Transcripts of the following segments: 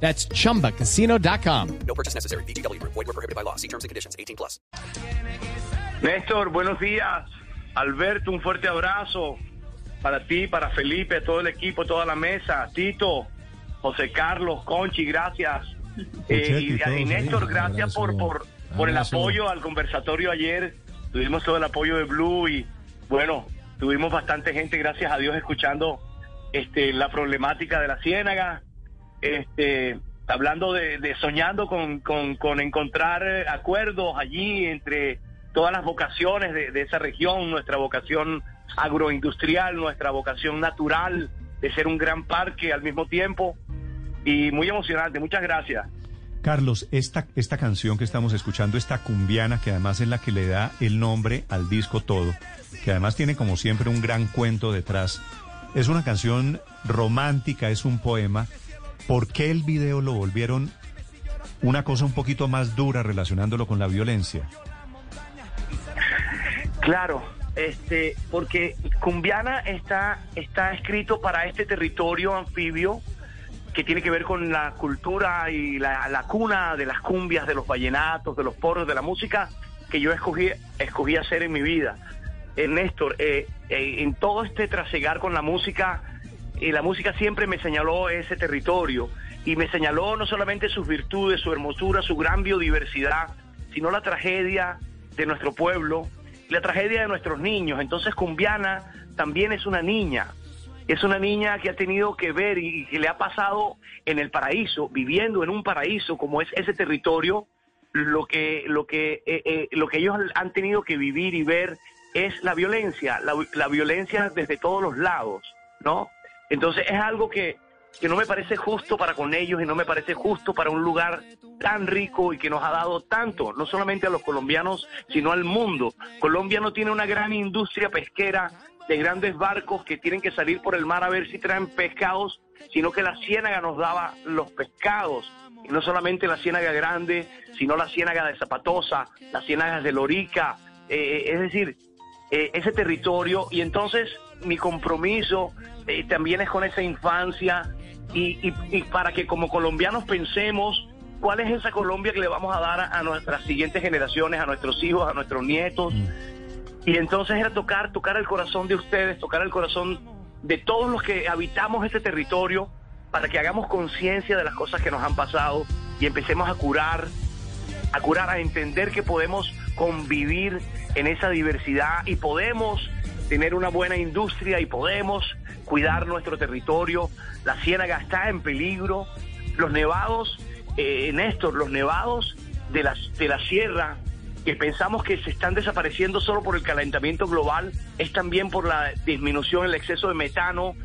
That's chumbacasino.com. No purchase necessary. BGW. Void were prohibited by law. See terms and conditions. 18 plus. Néstor, buenos días. Alberto, un fuerte abrazo para ti, para Felipe, todo el equipo, toda la mesa. Tito, José Carlos, Conchi, gracias. Eh, y, y Néstor, gracias por, por, por el apoyo al conversatorio ayer. Tuvimos todo el apoyo de Blue y bueno, tuvimos bastante gente, gracias a Dios, escuchando este, la problemática de la ciénaga. Este, hablando de, soñando con, con, con encontrar eh, acuerdos allí entre todas las vocaciones de, de esa región, nuestra vocación agroindustrial, nuestra vocación natural de ser un gran parque al mismo tiempo y muy emocionante. Muchas gracias. Carlos, esta, esta canción que estamos escuchando, esta cumbiana, que además es la que le da el nombre al disco todo, que además tiene como siempre un gran cuento detrás, es una canción romántica, es un poema. ¿Por qué el video lo volvieron una cosa un poquito más dura relacionándolo con la violencia? Claro, este, porque Cumbiana está, está escrito para este territorio anfibio que tiene que ver con la cultura y la, la cuna de las cumbias, de los vallenatos, de los porros, de la música que yo escogí, escogí hacer en mi vida. Eh, Néstor, eh, eh, en todo este trasegar con la música, y la música siempre me señaló ese territorio y me señaló no solamente sus virtudes, su hermosura, su gran biodiversidad, sino la tragedia de nuestro pueblo, la tragedia de nuestros niños. Entonces Cumbiana también es una niña, es una niña que ha tenido que ver y que le ha pasado en el paraíso, viviendo en un paraíso como es ese territorio, lo que, lo que, eh, eh, lo que ellos han tenido que vivir y ver es la violencia, la, la violencia desde todos los lados, ¿no? Entonces es algo que, que no me parece justo para con ellos y no me parece justo para un lugar tan rico y que nos ha dado tanto, no solamente a los colombianos, sino al mundo. Colombia no tiene una gran industria pesquera de grandes barcos que tienen que salir por el mar a ver si traen pescados, sino que la ciénaga nos daba los pescados. Y no solamente la ciénaga grande, sino la ciénaga de Zapatosa, las ciénagas de Lorica, eh, es decir, eh, ese territorio. Y entonces mi compromiso eh, también es con esa infancia y, y, y, para que como colombianos pensemos cuál es esa Colombia que le vamos a dar a, a, nuestras siguientes generaciones, a nuestros hijos, a nuestros nietos. Y entonces era tocar, tocar el corazón de ustedes, tocar el corazón de todos los que habitamos este territorio para que hagamos conciencia de las cosas que nos han pasado y empecemos a curar, a curar, a entender que podemos convivir en esa diversidad y podemos tener una buena industria y podemos cuidar nuestro territorio. La ciénaga está en peligro. Los nevados, eh, Néstor, los nevados de la, de la sierra que pensamos que se están desapareciendo solo por el calentamiento global, es también por la disminución, el exceso de metano,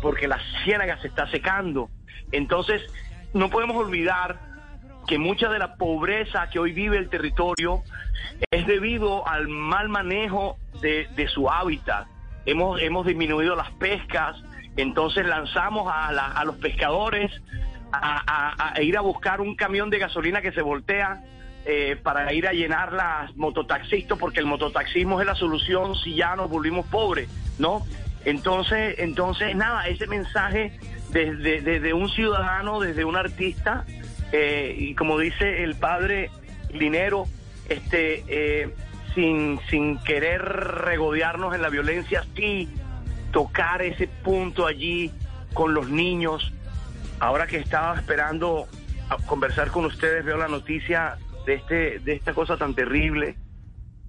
porque la ciénaga se está secando. Entonces, no podemos olvidar que mucha de la pobreza que hoy vive el territorio es debido al mal manejo de, su hábitat. Hemos, hemos disminuido las pescas, entonces lanzamos a, la, a los pescadores a, ir a buscar un camión de gasolina que se voltea eh, para ir a llenar las mototaxistas, porque el mototaxismo es la solución si ya nos volvimos pobres, ¿no? Entonces, entonces nada, ese mensaje desde, desde un ciudadano, desde un artista, eh, y como dice el padre Linero, este, eh, sin, sin querer regodearnos en la violencia, sí tocar ese punto allí con los niños. Ahora que estaba esperando a conversar con ustedes, veo la noticia de este de esta cosa tan terrible.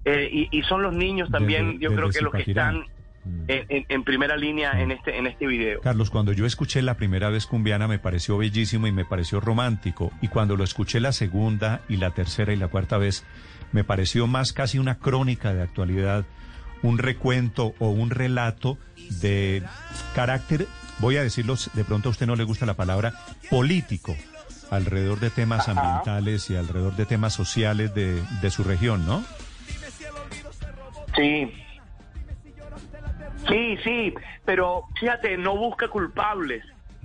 Eh, y, y, son los niños también, Desde- yo creo que los que están en, en- en primera línea en este en este video. Carlos, cuando yo escuché la primera vez cumbiana me pareció bellísimo y me pareció romántico. Y cuando lo escuché la segunda y la tercera y la cuarta vez, me pareció más casi una crónica de actualidad, un recuento o un relato de carácter, voy a decirlo, de pronto a usted no le gusta la palabra, político. alrededor de temas Ajá. ambientales y alrededor de temas sociales de, de su región, ¿no? Sí. Sí, sí, pero fíjate, no busca culpables,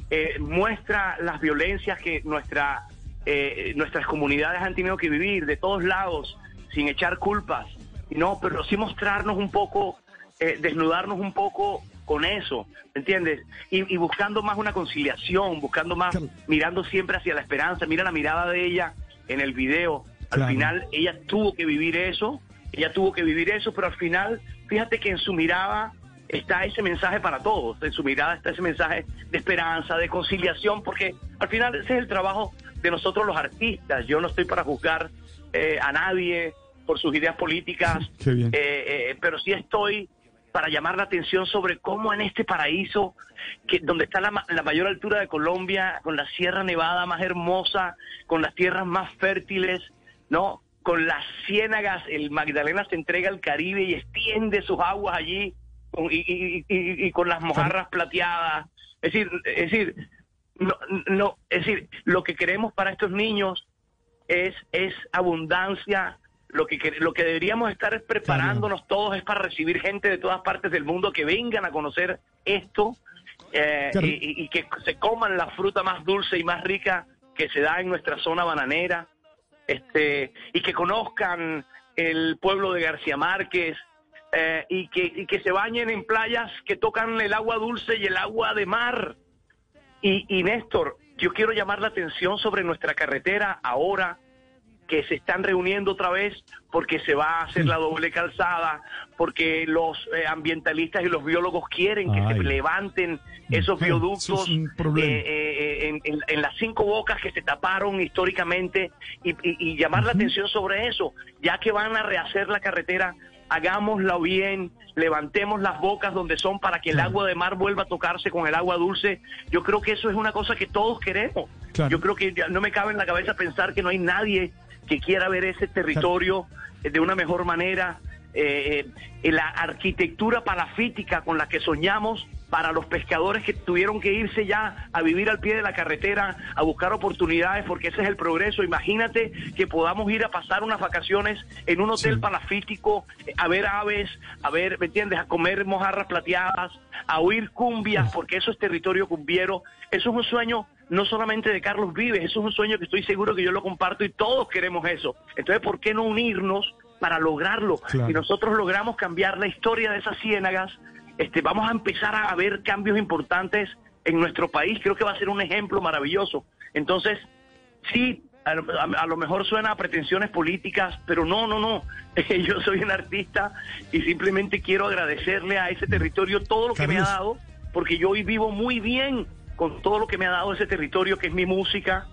eh, muestra las violencias que nuestra, eh, nuestras comunidades han tenido que vivir de todos lados, sin echar culpas, no, pero sí mostrarnos un poco, eh, desnudarnos un poco con eso, ¿me ¿entiendes? Y, y buscando más una conciliación, buscando más, Claro. mirando siempre hacia la esperanza, mira la mirada de ella en el video, al Claro. final ella tuvo que vivir eso, ella tuvo que vivir eso, pero al final, fíjate que en su mirada está ese mensaje para todos, en su mirada está ese mensaje de esperanza, de conciliación, porque al final ese es el trabajo de nosotros los artistas. Yo no estoy para juzgar eh, a nadie por sus ideas políticas, eh, eh, pero sí estoy para llamar la atención sobre cómo en este paraíso, que donde está la, la mayor altura de Colombia, con la Sierra Nevada más hermosa, con las tierras más fértiles, ¿no? Con las ciénagas, el Magdalena se entrega al Caribe y extiende sus aguas allí, con- y, y- y- y con las mojarras plateadas. Es decir, es decir, no, no, es decir, lo que queremos para estos niños es, es abundancia. Lo que, lo que deberíamos estar es preparándonos todos es para recibir gente de todas partes del mundo que vengan a conocer esto eh, y- y que se coman la fruta más dulce y más rica que se da en nuestra zona bananera este y que conozcan el pueblo de García Márquez eh, y, que, y que se bañen en playas que tocan el agua dulce y el agua de mar. Y, y Néstor, yo quiero llamar la atención sobre nuestra carretera ahora que se están reuniendo otra vez porque se va a hacer la doble calzada, porque los eh, ambientalistas y los biólogos quieren que Ay. se levanten esos bioductos es eh, eh, en, en- en las cinco bocas que se taparon históricamente y, y- y llamar la atención sobre eso, ya que van a rehacer la carretera, hagámosla bien, levantemos las bocas donde son para que el agua de mar vuelva a tocarse con el agua dulce. Yo creo que eso es una cosa que todos queremos. Claro. Yo creo que ya no me cabe en la cabeza pensar que no hay nadie que quiera ver ese territorio eh, de una mejor manera. Eh, eh, la arquitectura palafítica con la que soñamos para los pescadores que tuvieron que irse ya a vivir al pie de la carretera, a buscar oportunidades, porque ese es el progreso. Imagínate que podamos ir a pasar unas vacaciones en un hotel Sí. palafítico, eh, a ver aves, a ver, ¿me entiendes? A comer mojarras plateadas, a oír cumbias, porque eso es territorio cumbiero. Eso es un sueño no solamente de Carlos Vives, eso es un sueño que estoy seguro que yo lo comparto y todos queremos eso. Entonces, ¿por qué no unirnos para lograrlo? Claro. Si nosotros logramos cambiar la historia de esas ciénagas, este, vamos a empezar a ver cambios importantes en nuestro país. Creo que va a ser un ejemplo maravilloso. Entonces, sí, a, lo- a- a lo mejor suena a pretensiones políticas, pero no, no, no. Yo soy un artista y simplemente quiero agradecerle a ese territorio todo lo que me ha dado, porque yo hoy vivo muy bien con todo lo que me ha dado ese territorio, que es mi música,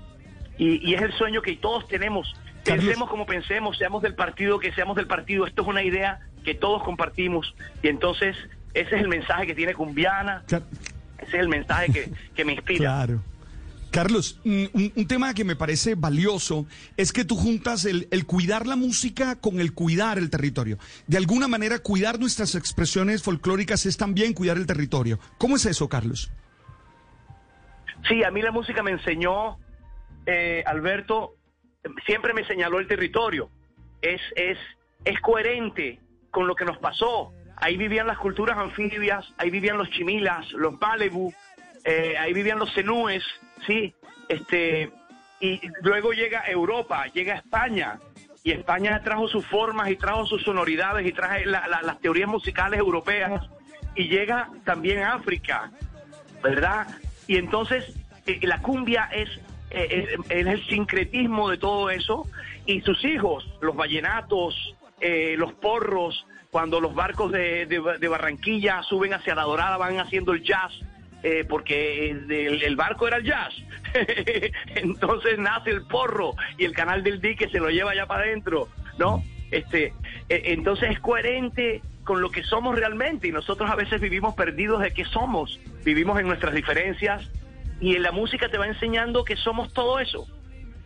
y, y es el sueño que todos tenemos. Carlos. Pensemos como pensemos, seamos del partido que seamos del partido, esto es una idea que todos compartimos, y entonces ese es el mensaje que tiene Cumbiana, ese es el mensaje que, que me inspira. Claro. Carlos, mm, un, un tema que me parece valioso es que tú juntas el, el cuidar la música con el cuidar el territorio. De alguna manera, cuidar nuestras expresiones folclóricas es también cuidar el territorio. ¿Cómo es eso, Carlos? Sí, a mí la música me enseñó, eh, Alberto, siempre me señaló el territorio. Es, es, es coherente con lo que nos pasó. Ahí vivían las culturas anfibias, ahí vivían los chimilas, los malebu, eh, ahí vivían los cenúes, sí. Este, y luego llega Europa, llega España, y España trajo sus formas y trajo sus sonoridades y traje la- la- las teorías musicales europeas, y llega también África, ¿verdad? Y entonces eh, la cumbia es, eh, es el sincretismo de todo eso y sus hijos, los vallenatos, eh, los porros, cuando los barcos de, de- Barranquilla suben hacia la Dorada van haciendo el jazz. eh, porque el, barco era el jazz. Entonces nace el porro y el canal del dique se lo lleva allá para adentro, ¿no? Este, eh, entonces es coherente con lo que somos realmente y nosotros a veces vivimos perdidos de qué somos, vivimos en nuestras diferencias y en la música te va enseñando que somos todo eso,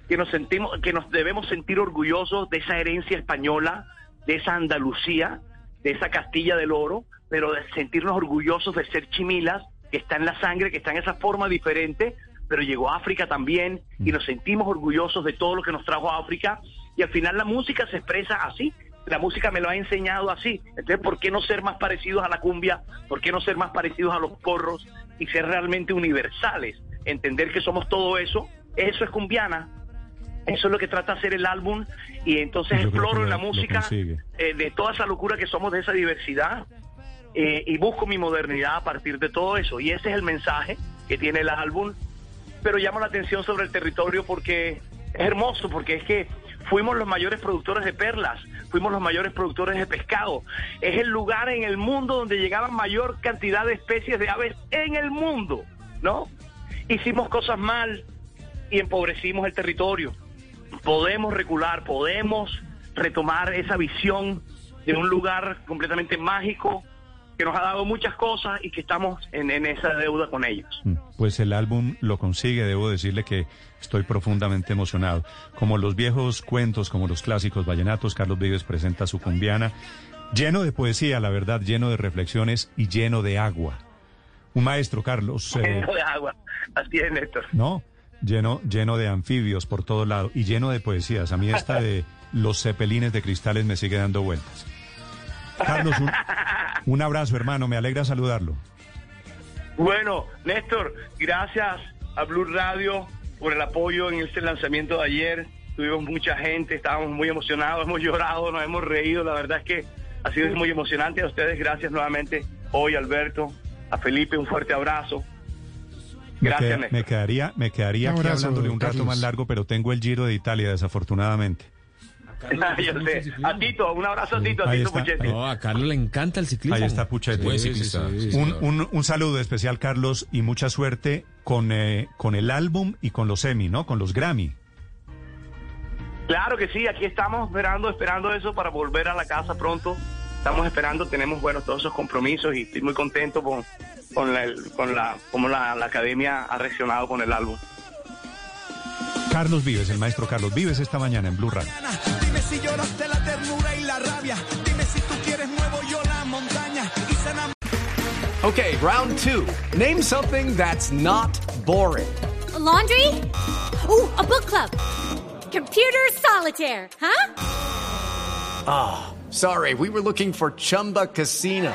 que nos sentimos, que nos debemos sentir orgullosos de esa herencia española, de esa Andalucía, de esa Castilla del Oro, pero de sentirnos orgullosos de ser chimilas, que está en la sangre, que está en esa forma diferente, pero llegó a África también y nos sentimos orgullosos de todo lo que nos trajo a África y al final la música se expresa así. La música me lo ha enseñado así. Entonces, ¿por qué no ser más parecidos a la cumbia? ¿Por qué no ser más parecidos a los porros y ser realmente universales? Entender que somos todo eso. Eso es cumbiana. Eso es lo que trata de hacer el álbum y entonces Yo exploro en la música eh, de toda esa locura que somos de esa diversidad eh, y busco mi modernidad a partir de todo eso. Y ese es el mensaje que tiene el álbum. Pero llamo la atención sobre el territorio porque es hermoso, porque es que fuimos los mayores productores de perlas, fuimos los mayores productores de pescado. Es el lugar en el mundo donde llegaban mayor cantidad de especies de aves en el mundo, ¿no? Hicimos cosas mal y empobrecimos el territorio. Podemos recular, podemos retomar esa visión de un lugar completamente mágico que nos ha dado muchas cosas y que estamos en, en esa deuda con ellos. Mm, Pues el álbum lo consigue, debo decirle que estoy profundamente emocionado. Como los viejos cuentos, como los clásicos vallenatos, Carlos Vives presenta su cumbiana, lleno de poesía, la verdad, lleno de reflexiones y lleno de agua. Un maestro, Carlos, eh, Lleno de agua. Así es, Néstor. ¿no? Lleno, lleno de anfibios por todo lado y lleno de poesías. A mí esta de los cepelines de cristales me sigue dando vueltas. Carlos, un, un abrazo, hermano, me alegra saludarlo. Bueno, Néstor, gracias a Blue Radio por el apoyo en este lanzamiento de ayer. Tuvimos mucha gente, estábamos muy emocionados, hemos llorado, nos hemos reído. La verdad es que ha sido muy emocionante. A ustedes, gracias nuevamente. Hoy, Alberto, a Felipe, un fuerte abrazo. Me, Gracias, queda- Néstor. me quedaría, me quedaría Un aquí abrazo, hablándole un rato Carlos. más largo, pero tengo el Giro de Italia, desafortunadamente. Yo sé. A Tito, un abrazo a Tito, a Ahí Tito está, No, a Carlos le encanta el ciclismo. Ahí está Puchetti. Buen Sí, ciclista. sí, sí. sí, Un, un- un saludo especial, Carlos, y mucha suerte con, eh, con el álbum y con los Emmy, ¿no? Con los Grammy. Claro que sí, aquí estamos esperando, esperando eso para volver a la casa pronto. Estamos esperando, tenemos bueno todos esos compromisos y estoy muy contento con, con, la, con la, cómo la, la academia ha reaccionado con el álbum. Carlos Vives, el maestro Carlos Vives, esta mañana en Blue Radio. Dime si lloraste la ternura y la rabia. Dime si tú quieres muevo yo la montaña. Y se enamora Okay, round two. Name something that's not boring. A laundry? Ooh, a book club. Computer solitaire, huh? Sorry, we were looking for Chumba Casino.